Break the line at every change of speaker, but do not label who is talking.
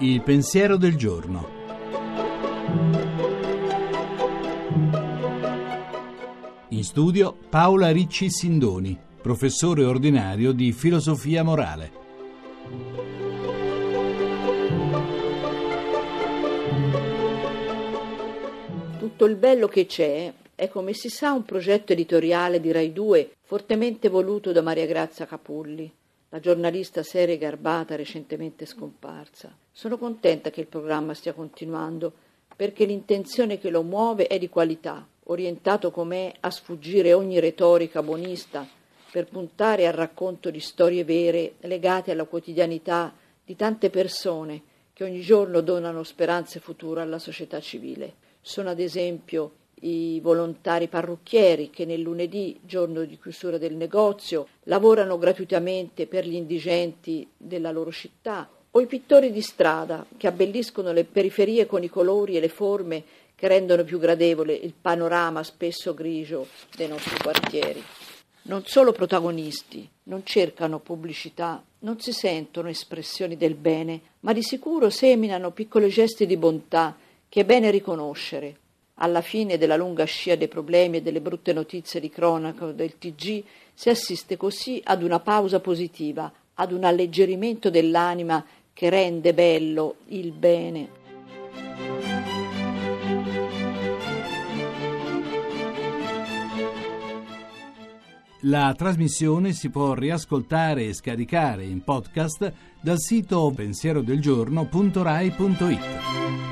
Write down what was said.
Il pensiero del giorno. In studio Paola Ricci Sindoni, professore ordinario di filosofia morale.
Tutto il bello che c'è è, come si sa, un progetto editoriale di Rai 2 fortemente voluto da Maria Grazia Capulli, la giornalista seria e garbata recentemente scomparsa. Sono contenta che il programma stia continuando perché l'intenzione che lo muove è di qualità, orientato com'è a sfuggire ogni retorica buonista per puntare al racconto di storie vere legate alla quotidianità di tante persone che ogni giorno donano speranze future alla società civile. Sono ad esempio i volontari parrucchieri che nel lunedì, giorno di chiusura del negozio, lavorano gratuitamente per gli indigenti della loro città, o i pittori di strada che abbelliscono le periferie con i colori e le forme che rendono più gradevole il panorama spesso grigio dei nostri quartieri. Non solo protagonisti, non cercano pubblicità, non si sentono espressioni del bene, ma di sicuro seminano piccoli gesti di bontà che è bene riconoscere. Alla fine della lunga scia dei problemi e delle brutte notizie di cronaca del TG si assiste così ad una pausa positiva, ad un alleggerimento dell'anima che rende bello il bene.
La trasmissione si può riascoltare e scaricare in podcast dal sito pensierodelgiorno.rai.it.